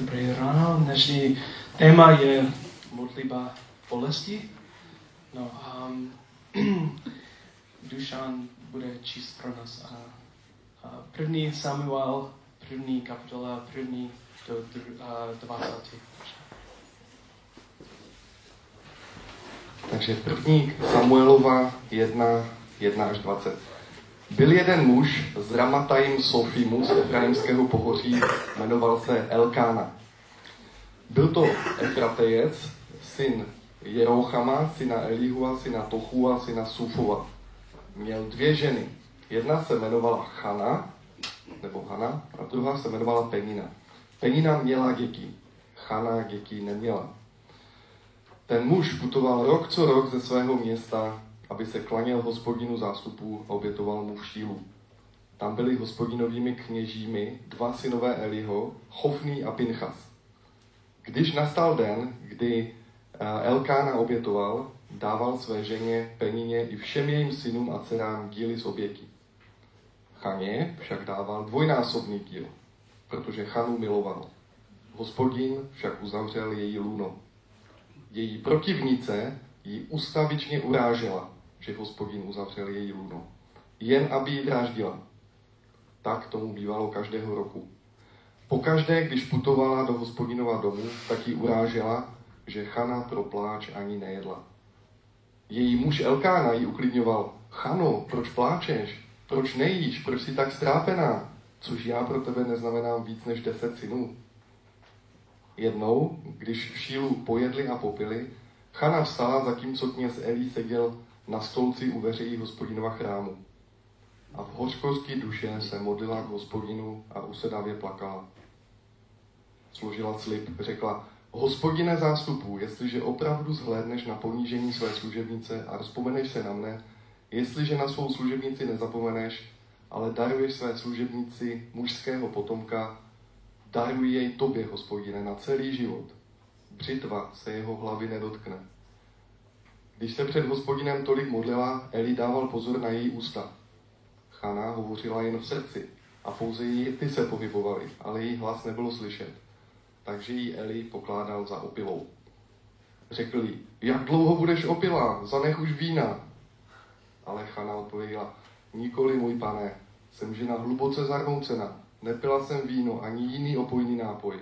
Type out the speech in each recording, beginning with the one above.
Dobré ráno. Dnešní téma je modlitba bolesti. No, um, Dušan bude číst pro nás a, a první Samuel, první kapitola, první do uh, 20. Takže první Samuelova 1, 1 až 20. Byl jeden muž z Ramatajim Sofimu z Efraimského pohoří, jmenoval se Elkána. Byl to Efratejec, syn Jerochama, syna Elihua, syna Tochua, syna Sufua. Měl dvě ženy. Jedna se jmenovala Chana, nebo Hana, a druhá se jmenovala Penina. Penina měla děti, Chana děti neměla. Ten muž putoval rok co rok ze svého města aby se klaněl hospodinu zástupů a obětoval mu v šílu. Tam byli hospodinovými kněžími dva synové Eliho, Chofný a Pinchas. Když nastal den, kdy eh, Elkána obětoval, dával své ženě, penině i všem jejím synům a dcerám díly z oběti. Chaně však dával dvojnásobný díl, protože Chanu miloval. Hospodin však uzavřel její luno. Její protivnice ji ustavičně urážela že hospodin uzavřel její luno. Jen aby ji dráždila. Tak tomu bývalo každého roku. Pokaždé, když putovala do hospodinova domu, tak ji urážela, že Chana pro pláč ani nejedla. Její muž Elkána ji uklidňoval. Chano, proč pláčeš? Proč nejíš? Proč jsi tak strápená? Což já pro tebe neznamenám víc než deset synů. Jednou, když v šílu pojedli a popili, Chana vstala, zatímco kněz Elí seděl na stolci u veřejí hospodinova chrámu. A v hořkosti duše se modlila k hospodinu a usedavě plakala. Složila slib, řekla, hospodine zástupů, jestliže opravdu zhlédneš na ponížení své služebnice a rozpomeneš se na mne, jestliže na svou služebnici nezapomeneš, ale daruješ své služebnici mužského potomka, daruj jej tobě, hospodine, na celý život. Břitva se jeho hlavy nedotkne. Když se před hospodinem tolik modlila, Eli dával pozor na její ústa. Chana hovořila jen v srdci a pouze její ty se pohybovaly, ale její hlas nebylo slyšet. Takže jí Eli pokládal za opilou. Řekl jí, jak dlouho budeš opilá, zanech už vína. Ale Chana odpověděla, nikoli můj pane, jsem žena hluboce zarmoucena, nepila jsem víno ani jiný opojný nápoj,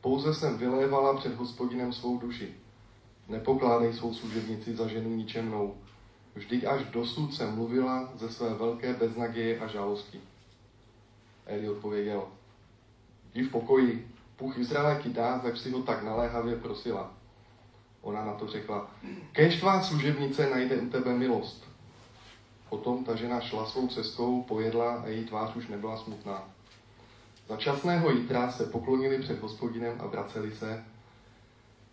pouze jsem vylévala před hospodinem svou duši. Nepokládej svou služebnici za ženu ničemnou. Vždyť až dosud jsem mluvila ze své velké beznaděje a žálosti. Eli odpověděl, jdi v pokoji, Bůh Izraele ti dá, jak si ho tak naléhavě prosila. Ona na to řekla, kež tvá služebnice najde u tebe milost. Potom ta žena šla svou cestou, pojedla a její tvář už nebyla smutná. Za časného jítra se poklonili před hospodinem a vraceli se,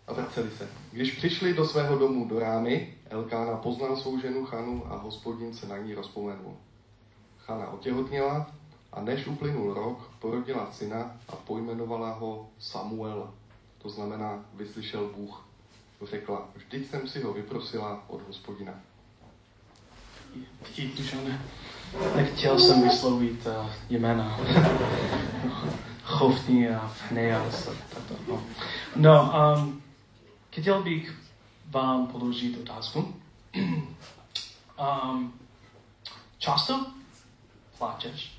a vraceli se. Když přišli do svého domu do Rámy, Elkána poznal svou ženu Chanu a hospodin se na ní rozpomenul. Chana otěhotněla a než uplynul rok, porodila syna a pojmenovala ho Samuel. To znamená, vyslyšel Bůh. Řekla, vždyť jsem si ho vyprosila od hospodina. Dušane, nechtěl jsem vyslovit uh, jména. Chovný a Neas. No, no um, Chtěl bych vám položit otázku. um, často pláčeš?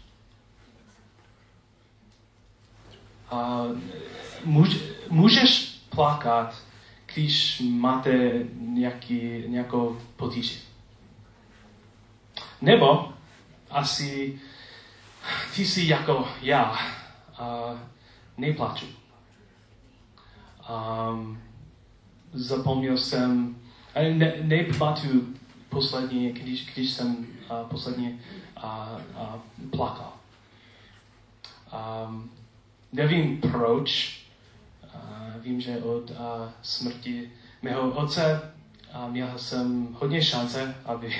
Uh, můž, můžeš plakat, když máte nějaký, nějakou potíži. Nebo asi ty jsi jako já, uh, neplaču. Um, zapomněl jsem, ne, nepamatuju poslední, když, když jsem uh, posledně uh, uh, plakal. Um, nevím proč, uh, vím, že od uh, smrti mého otce uh, měl jsem hodně šance, aby,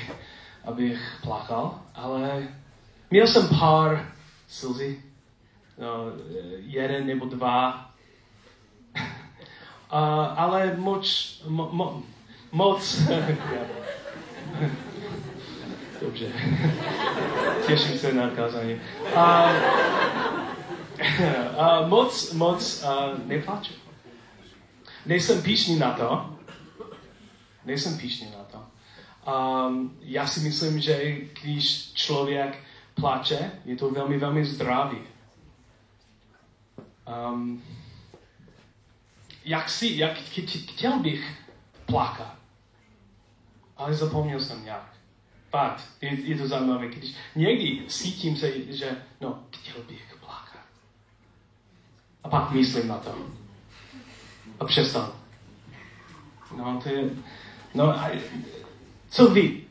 abych plakal, ale měl jsem pár slzy, no, jeden nebo dva Uh, ale moc, mo, mo, moc, dobře, těším se na kázání. Uh, uh, moc, moc uh, neplaču. Nejsem píšný na to. Nejsem píšný na to. Um, já si myslím, že když člověk plače, je to velmi, velmi zdravý. Um, jak si, jak chtěl bych plakat, ale zapomněl jsem nějak. Fakt, je, je to zajímavé, když někdy cítím se, že no, chtěl bych plakat. A pak myslím na to. A přestanu. No, to je, no, a, co vy?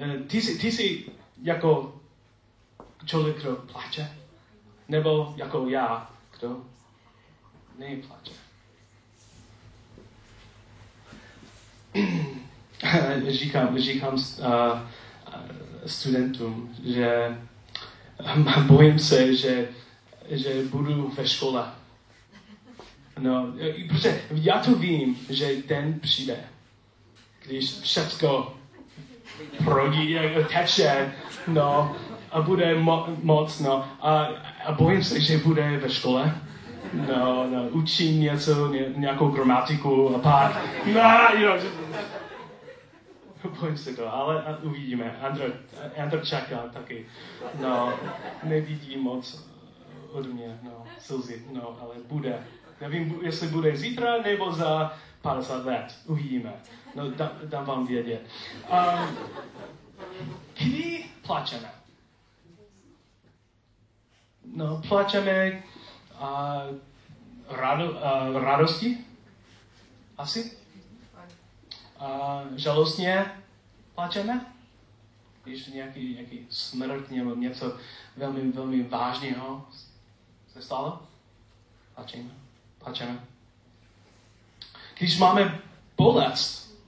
Eh, ty jsi, ty jsi jako člověk, kdo plače? Nebo jako já, kdo neplače? říkám, říkám uh, studentům, že bojím se, že, že budu ve škole. No, protože já to vím, že den přijde, když všechno prodí, teče, no, a bude mo- moc, no, a, a bojím se, že bude ve škole. No, no, učím něco, ně, nějakou gramatiku a pak, no, you know, bojím se to, ale uvidíme. Andro, Andro čeká taky. No, nevidí moc od mě, no, slzy, no, ale bude. Nevím, jestli bude zítra nebo za 50 let. Uvidíme. No, dám, dám vám vědět. Um, kdy plačeme? No, plačeme uh, rado, uh, radosti? Asi? Uh, žalostně plačeme? Když nějaký, nějaký smrt nebo něco velmi, velmi vážného se stalo? Plačeme. Plačeme. Když máme bolest,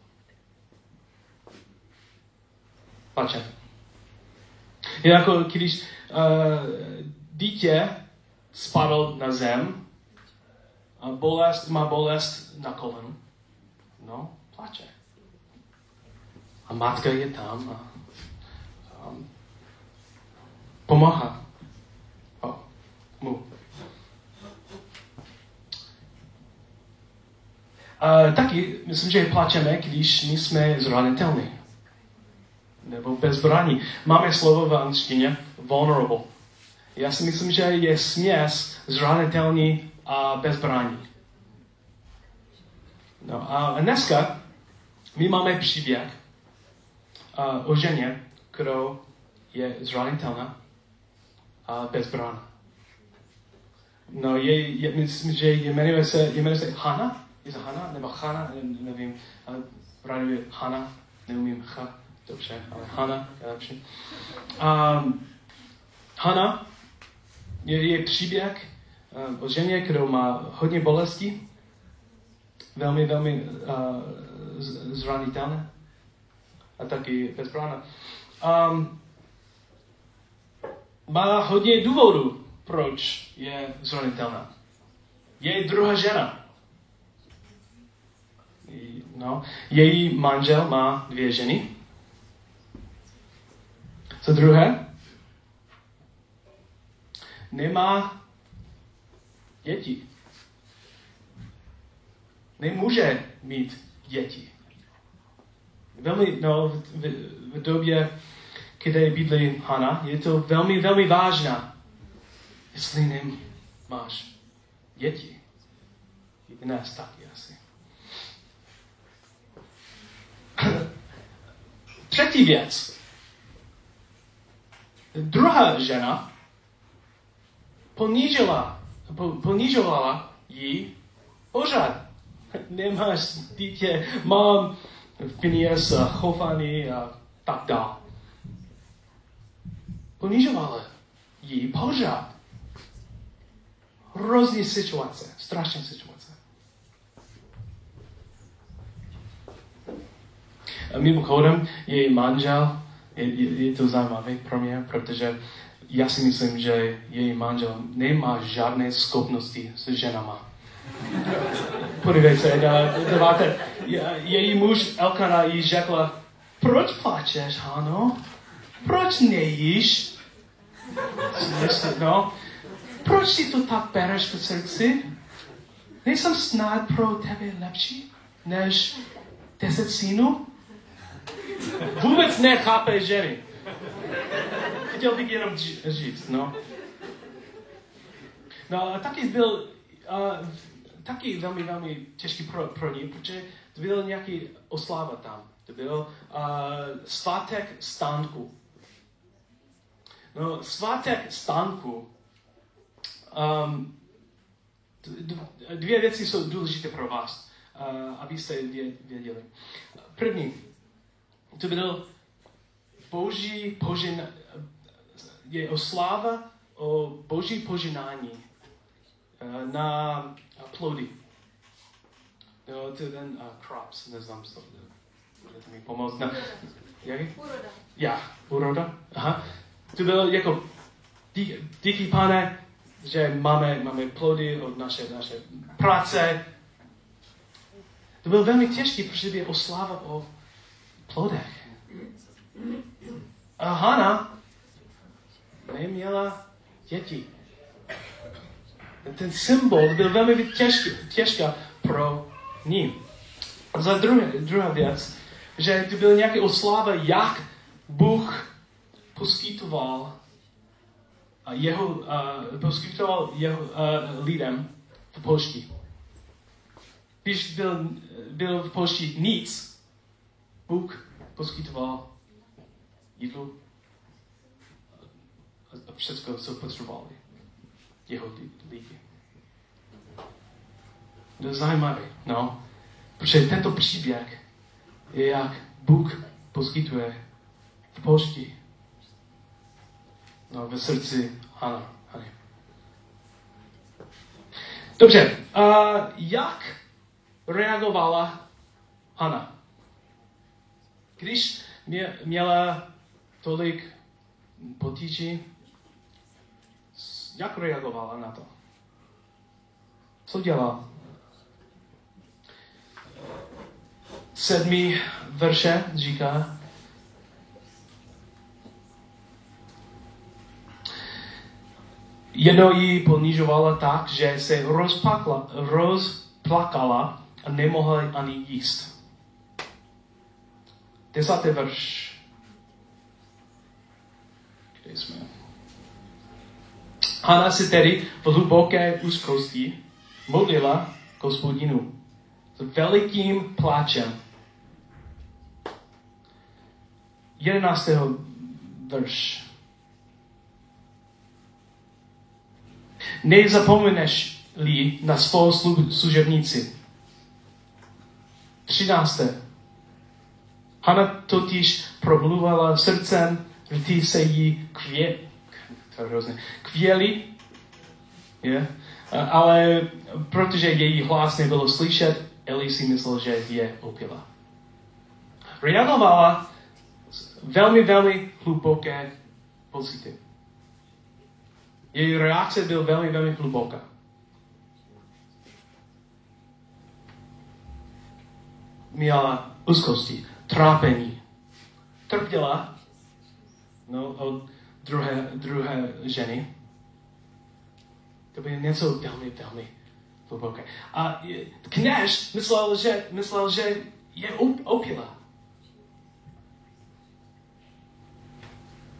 plačeme. Je jako když uh, dítě spadl na zem a bolest, má bolest na kolenu. No, plače. A matka je tam a, a pomáhá oh, mu. A taky myslím, že plačeme, když jsme zranitelní nebo bezbraní. Máme slovo v angličtině vulnerable. Já si myslím, že je směs zranitelný a bezbraní. No a dneska my máme příběh o ženě, kterou je zranitelná a bezbrána. No, je, je, myslím, že jmenuje se, jmenuje se Hana? Je to Hana? Nebo Hana? Nevím. Raduje Hana. Neumím H. Dobře, ale Hana je lepší. Um, Hana je, je příběh uh, o ženě, kterou má hodně bolesti, velmi, velmi uh, zranitelné a taky bezbrána. Um, má hodně důvodů, proč je zranitelná. Je druhá žena. No, její manžel má dvě ženy. Co druhé? Nemá děti. Nemůže mít děti. Velmi, no, v, v, době, kde bydlí Hana, je to velmi, velmi vážná. Jestli nemáš děti. Dnes taky asi. Třetí věc. Druhá žena ponížila, po, ponížovala jí pořád. Nemáš dítě, mám Phineas a Chofany a tak dále. Ponižovala jí pořád. Hrozný situace, strašná situace. A mimochodem, její manžel, je, je, je to zajímavé pro mě, protože já si myslím, že její manžel nemá žádné schopnosti s ženama. Podívejte, dáváte, její muž Elkana jí řekla, proč plačeš, Hano? Proč nejíš? No, proč si to tak bereš k srdci? Nejsem snad pro tebe lepší než deset synů? Vůbec nechápe ženy. Chtěl bych jenom říct, no. No a taky byl uh, taky velmi, velmi těžký pro, pro ní, protože to byl nějaký oslava tam. To byl uh, svátek stánku. No, svátek stánku. Um, dvě věci jsou důležité pro vás, uh, abyste vě- věděli. První, to byl boží požin, je oslava o boží požinání uh, na plody. No, to ten uh, crops, neznám to. Můžete mi pomoct? Na, jak? Úroda. Já, úroda. Aha. To bylo jako dí, díky pane, že máme, máme plody od naše, naše práce. To bylo velmi těžké, protože by oslava o plodech. A Hana neměla děti. Ten symbol byl velmi těžký, těžká pro ní. Za druhé, druhá věc, že to byl nějaký oslava, jak Bůh poskytoval a jeho, uh, poskytoval jeho uh, lidem v pošti. Když byl, byl v pošti nic, Bůh poskytoval jídlo a všechno, co potřebovali jeho li- lidi. To je zajímavé, no. Protože tento příběh je, jak Bůh poskytuje v pošti. No, ve srdci Hana. Hany. Dobře, a jak reagovala Hana? Když mě, měla tolik potíží, jak reagovala na to? Co dělala? Sedmý verše říká, Jednou ji ponižovala tak, že se rozpakla, rozplakala a nemohla ani jíst. Desátý verš. Kde jsme? Hana se tedy v hluboké úzkosti modlila k hospodinu s velikým pláčem. Jedenáctého verš. Nezapomeneš-li na svou slu- služebnici. 13. Hana totiž promluvala srdcem, rty se jí kvě, kvěli, je? Ale protože její hlas nebylo slyšet, Eli si myslel, že je opila. Reagovala velmi, velmi hluboké pocity. Její reakce byla velmi, velmi hluboká. Měla úzkosti, trápení. Trpěla no, od druhé, druhé ženy. To bylo něco velmi, velmi hluboké. A kněž myslel, že, myslel, že je op- opila.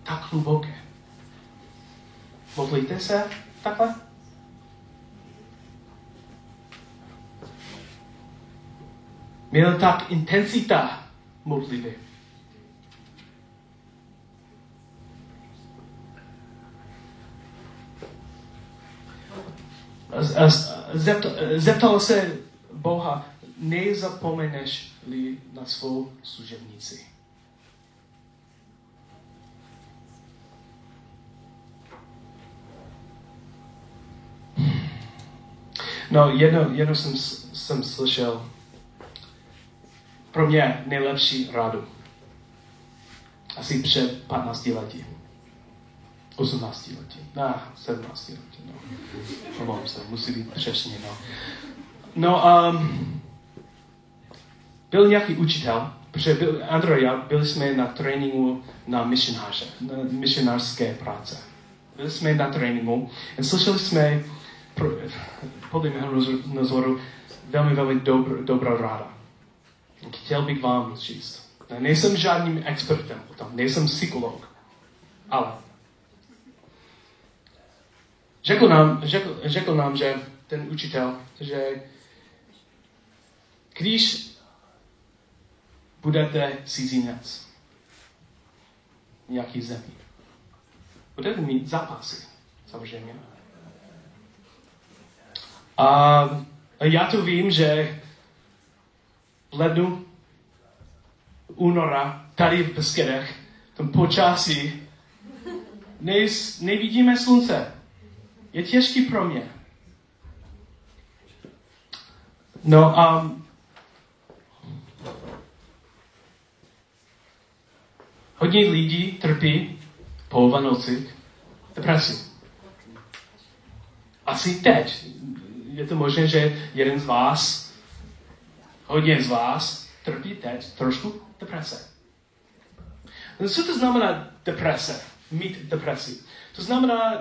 Tak hluboké. Modlíte se takhle? Měl tak intenzita modlitby. Zeptal se Boha, nezapomeneš-li na svou služebnici. No, jedno, jedno jsem, jsem slyšel pro mě nejlepší radu. Asi před 15 lety. 18 lety. Ne, 17 lety, no. Omlouvám se, musí být přesně, no. No, um, byl nějaký učitel, protože byl, Andrej, já byli jsme na tréninku na misionáře, na misionářské práce. byli jsme na tréninku a slyšeli jsme, podle mého názoru, velmi, velmi dobro, dobrá ráda. Chtěl bych vám říct. Nejsem žádným expertem o tom, nejsem psycholog, ale řekl nám, řekl, řekl nám, že ten učitel, že když budete cizinec nějaký zemi, budete mít zápasy, samozřejmě. A já to vím, že v lednu, února, tady v Beskedech, tom počasí, nejs, nevidíme slunce. Je těžký pro mě. No a hodně lidí trpí po Vánocích depresi. Asi teď. Je to možné, že jeden z vás, hodně z vás, trpí teď trošku deprese. Co to znamená deprese? Mít depresi. To znamená,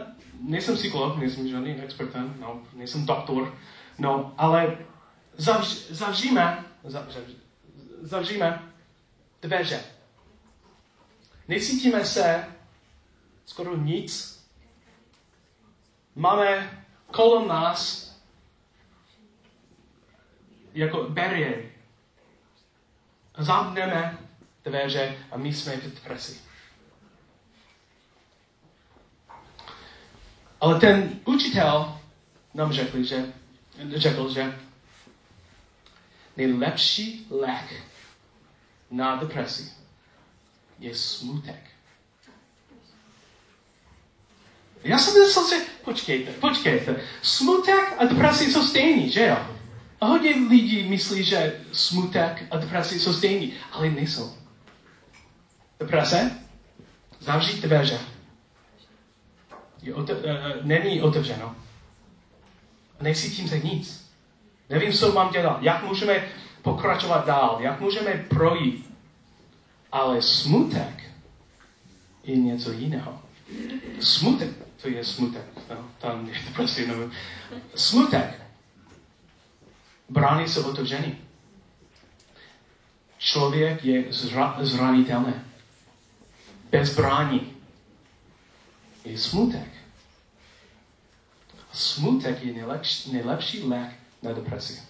nejsem psycholog, nejsem žádný expert, no, nejsem doktor, no, ale zavř, zavříme, zavř, zavříme dveře. Necítíme se skoro nic. Máme kolem nás jako bariéry. Zamkneme dveře a my jsme v depresi. Ale ten učitel nám řekl, že, řekl, že nejlepší lék na depresi je smutek. Já jsem myslel, že počkejte, počkejte, smutek a depresi jsou stejný, že jo? A hodně lidí myslí, že smutek a depresi jsou stejný, ale nejsou. Deprese zavřít dveře. Je otev, uh, není otevřeno. Necítím se nic. Nevím, co mám dělat. Jak můžeme pokračovat dál? Jak můžeme projít? Ale smutek je něco jiného. Smutek, to je smutek. No, tam je prostě nevím. Smutek. Brány jsou otevřeny. Člověk je zra, zranitelný. Bez brání. Je smutek. Smutek je nejlepší, nejlepší lék na depresi.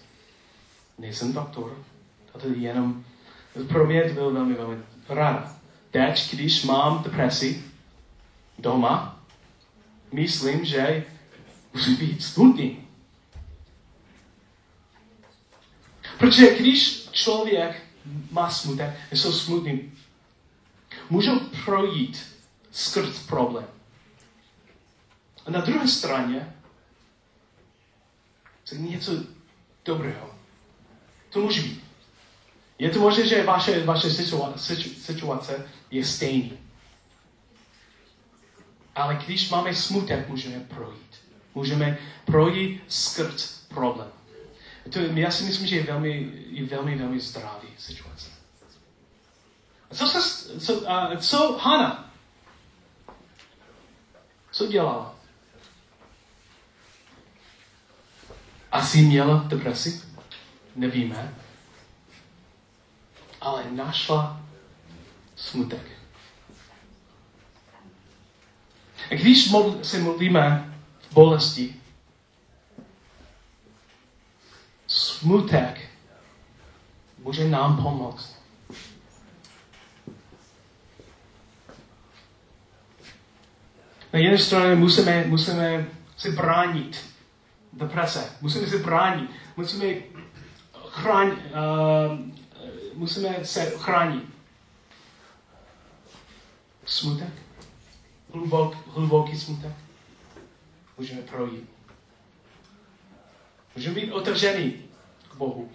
Nejsem doktor, to je jenom, pro mě to bylo velmi, velmi rád. Teď, když mám depresi doma, myslím, že musí být smutný. Protože když člověk má smutek, jsou smutný, můžou projít skrz problém. A na druhé straně něco dobrého. To může být. Je to možné, že vaše, vaše situace, situace je stejný. Ale když máme smutek, můžeme projít. Můžeme projít skrz problém. To, já si myslím, že je velmi, je velmi, velmi zdravý situace. Co, se, co, uh, co Hana? Co dělala? Asi měla depresi? Nevíme. Ale našla smutek. A když se mluvíme v bolesti, smutek může nám pomoct. Na jedné straně musíme, musíme se bránit deprese. Musíme se bránit. Musíme, chránit, uh, musíme se chránit. Smutek. Hlubok, hluboký smutek. Můžeme projít. Můžeme být otevřený k Bohu.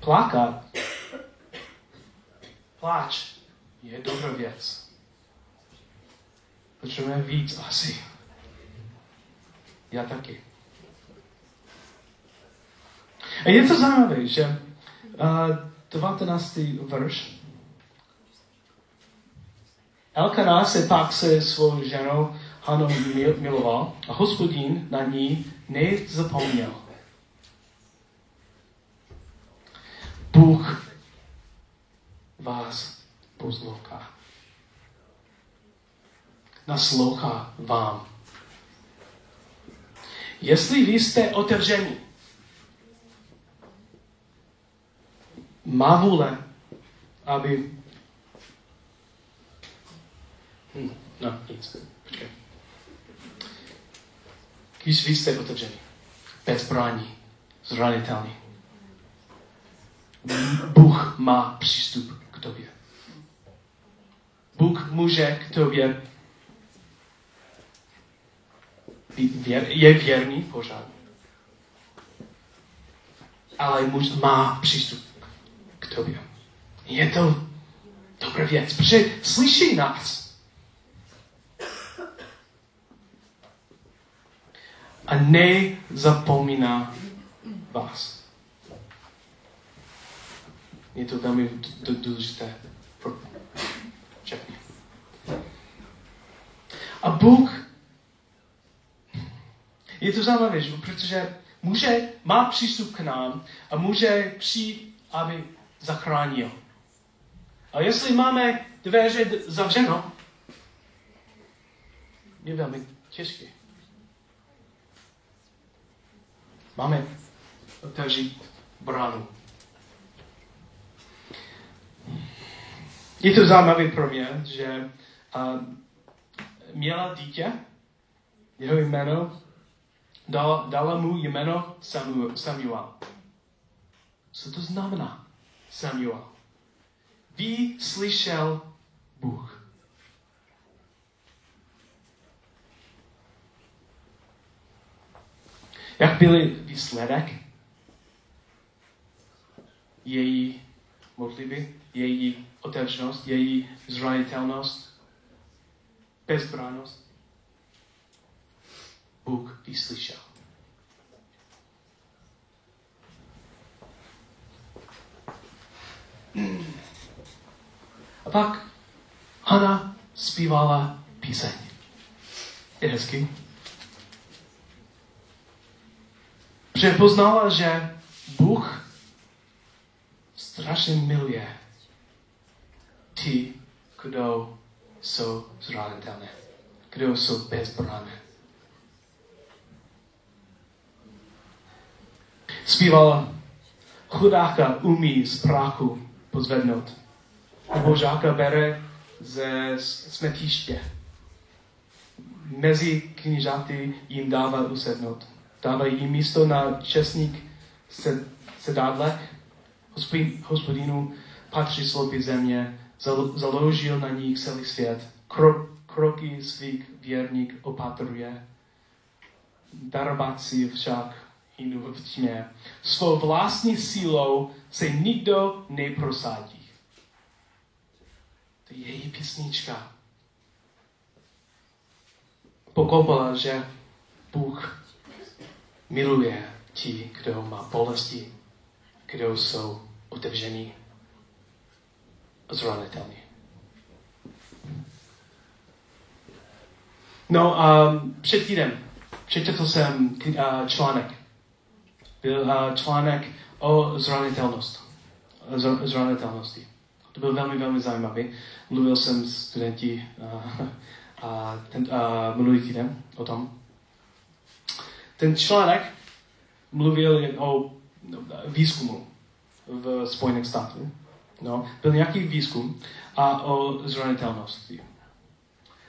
Plakat Pláč je dobrá věc. Potřebujeme víc asi. Já taky. A je to zajímavé, že uh, 19. verš. Elkaná se pak se svou ženou Hanou miloval a hospodin na ní nezapomněl. Bůh vás poslouchá. Naslouchá vám. Jestli vy jste otevření, má vůle, aby... no, nic. Počkej. Když vy jste otevření, bezbrání, zranitelný, Bůh má přístup k tobě. Bůh může k tobě být věr, je věrný pořád. Ale má přístup k tobě. Je to dobrá věc, protože slyší nás. Nezapomíná vás. Je to velmi důležité pro všechny. A Bůh je to zajímavé, protože může, má přístup k nám a může přijít, aby zachránil. A jestli máme dveře zavřeno, je velmi těžké. Máme otevřít bránu. Je to zajímavé pro mě, že uh, měla dítě, jeho jméno, dala, dala mu jméno Samuel. Samuel. Co to znamená Samuel? Ví, slyšel Bůh. Jak byly výsledek její modlitby, její otevřenost, její zranitelnost, bezbrannost? Bůh vyslyšel. A pak Hana zpívala píseň. Je hezký. Protože poznala, že Bůh strašně miluje ty, kdo jsou zranitelné, kdo jsou bezbranné. Zpívala, chudáka umí z prachu pozvednout. Božáka bere ze smetiště. Mezi knižáty jim dává usednout dávají jim místo na čestník sedádlek. Hospodin, hospodinu patří sloupy země, založil na nich celý svět. Krok, kroky svých věrník opatruje. Darovací však jinu v tmě. Svou vlastní sílou se nikdo neprosadí. To je její písnička. Pokopala, že Bůh miluje ti, kdo má bolesti, kdo jsou otevření a zranitelní. No a před týdem přečetl jsem článek. Byl článek o zranitelnost, zranitelnosti. To byl velmi, velmi zajímavý. Mluvil jsem s studenti uh, uh, ten, uh, minulý týden o tom. Ten článek mluvil jen o výzkumu v Spojených státech. No, byl nějaký výzkum a o zranitelnosti.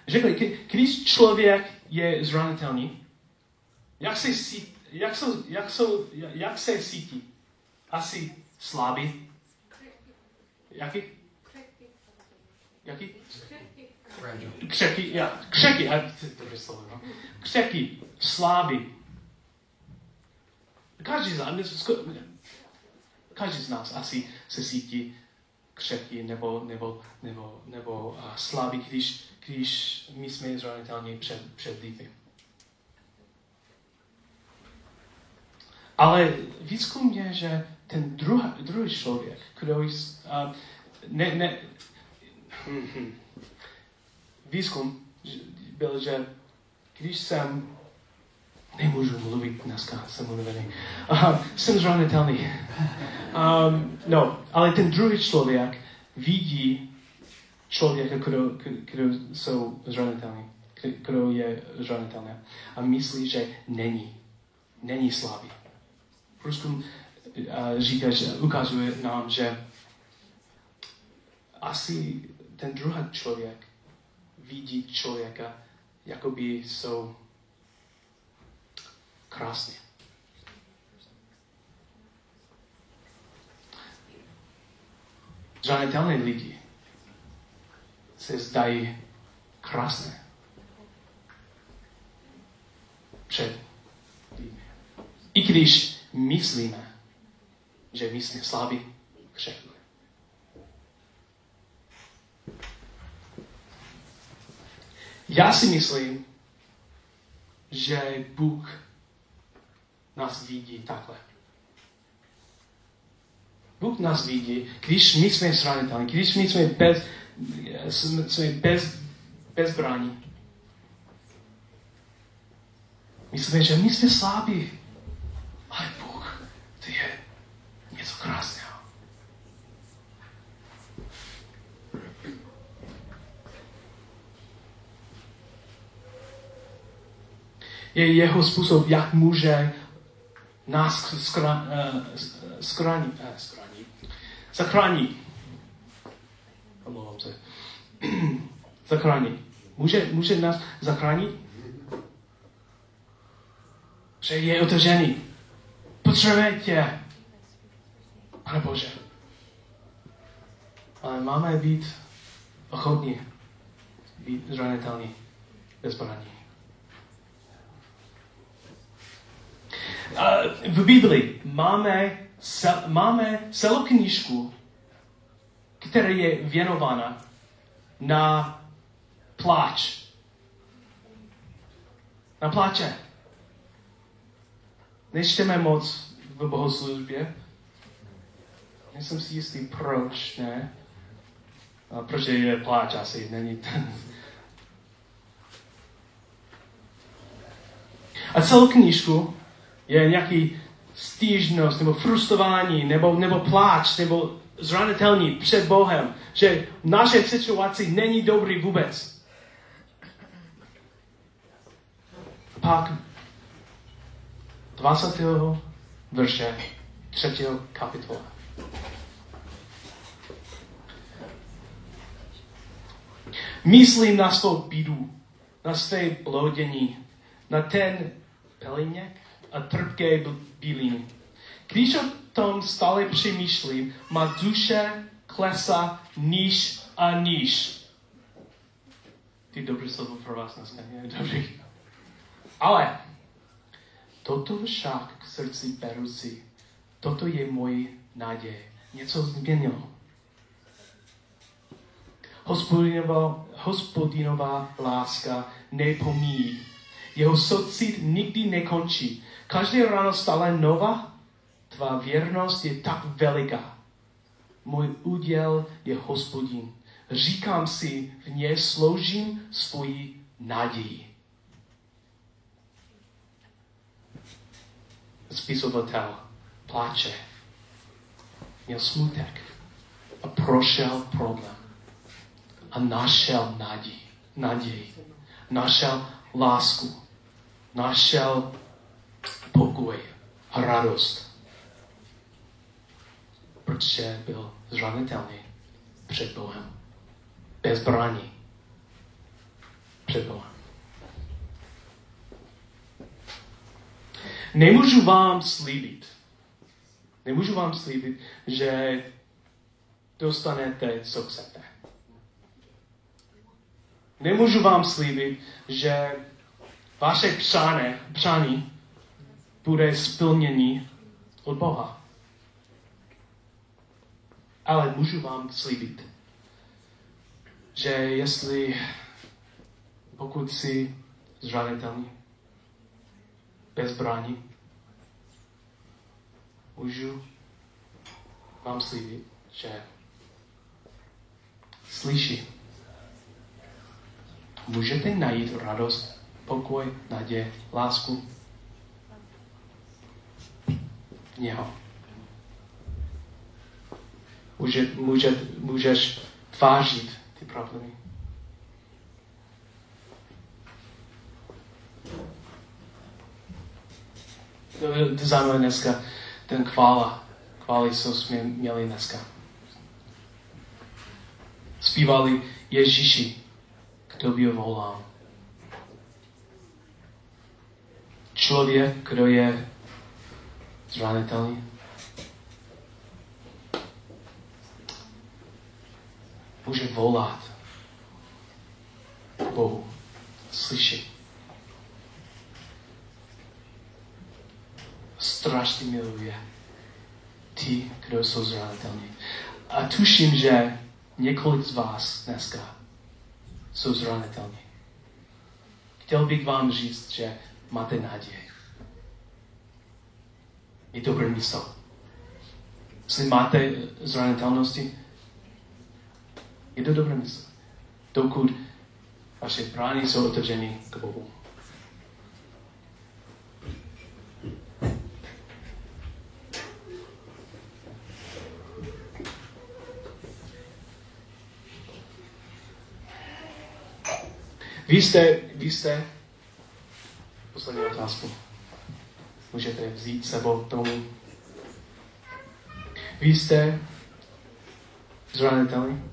Řekli, když člověk je zranitelný, jak se, cítí, jak, jsou, jak, jsou, jak se cítí? Asi slabý. Jaký? Jaký? Křeky, ja, křeky, slovo, no. Křeky, slabý, každý z nás, každý z nás asi se cítí křehký nebo, nebo, nebo, nebo slabý, když, když my jsme zranitelní před, před lidmi. Ale výzkum je, že ten druhý, druhý člověk, který uh, ne, ne, hm, hm. výzkum byl, že když jsem nemůžu mluvit dneska, jsem unavený. Uh, jsem zranitelný. Um, no, ale ten druhý člověk vidí člověka, který jsou zranitelný, který je zranitelný a myslí, že není, není slabý. Průzkum uh, říká, že ukazuje nám, že asi ten druhý člověk vidí člověka, jako by jsou krásně. Zranitelné lidi se zdají krásné před. I když myslíme, že my jsme slabí. Já si myslím, že Bůh nás vidí takhle. Bůh nás vidí, když my jsme zranitelní, když my jsme bez, jsme bez, bezbraní. Myslíme, že my jsme slabí. Ale Bůh, to je něco krásného. Je jeho způsob, jak může nás skra, skrání, uh, skrání, zachrání. Omlouvám se. zachrání. Může, může nás zachránit? Že je otevřený. Potřebuje tě. Pane Bože. Ale máme být ochotní být zranitelní, bezbraní. V Biblii máme, máme celou knížku, která je věnována na pláč. Na pláče. Nečteme moc v bohoslužbě. Nejsem si jistý, proč ne. A proč je pláč asi, není ten. A celou knížku je nějaký stížnost, nebo frustrování, nebo, nebo pláč, nebo zranitelní před Bohem, že naše situaci není dobrý vůbec. Pak 20. verše 3. kapitola. Myslím na svou bídu, na své blodění, na ten peliněk, a trpké bíliny. Když o tom stále přemýšlím, má duše klesá níž a níž. Ty dobré slovo pro vás dneska, je dobrý. Ale toto však k srdci beru si. Toto je můj naděj. Něco změnilo. Hospodinová, hospodinová láska nepomíjí. Jeho soucit nikdy nekončí. Každý ráno stále nová, tvá věrnost je tak veliká. Můj úděl je hospodin. Říkám si, v něj sloužím svoji naději. Spisovatel pláče. Měl smutek a prošel problém. A našel naději. naději. Našel lásku. Našel pokoj a radost. Protože byl zranitelný před Bohem. Bez braní před Bohem. Nemůžu vám slíbit, nemůžu vám slíbit, že dostanete, co chcete. Nemůžu vám slíbit, že vaše přáne, přání bude splnění od Boha. Ale můžu vám slíbit, že jestli pokud si zranitelný, bez brání, můžu vám slíbit, že slyší. Můžete najít radost, pokoj, naděje, lásku v něho. Může, může, můžeš tvářit ty problémy. To je zajímavé dneska, ten chvála. Chvály, co jsme měli dneska. Zpívali Ježíši, kdo by volal. Člověk, kdo je zranitelný. Může volat Bohu, slyšet. Strašně miluje ty, kdo jsou zranitelní. A tuším, že několik z vás dneska jsou zranitelní. Chtěl bych vám říct, že máte naději. Je dobré místo. Jestli máte zranitelnosti, je to dobré místo. Dokud vaše brány jsou otevřeny k Bohu. Vy jste, vy jste, poslední otázku. Můžete vzít sebou tomu. Vy jste zranitelní?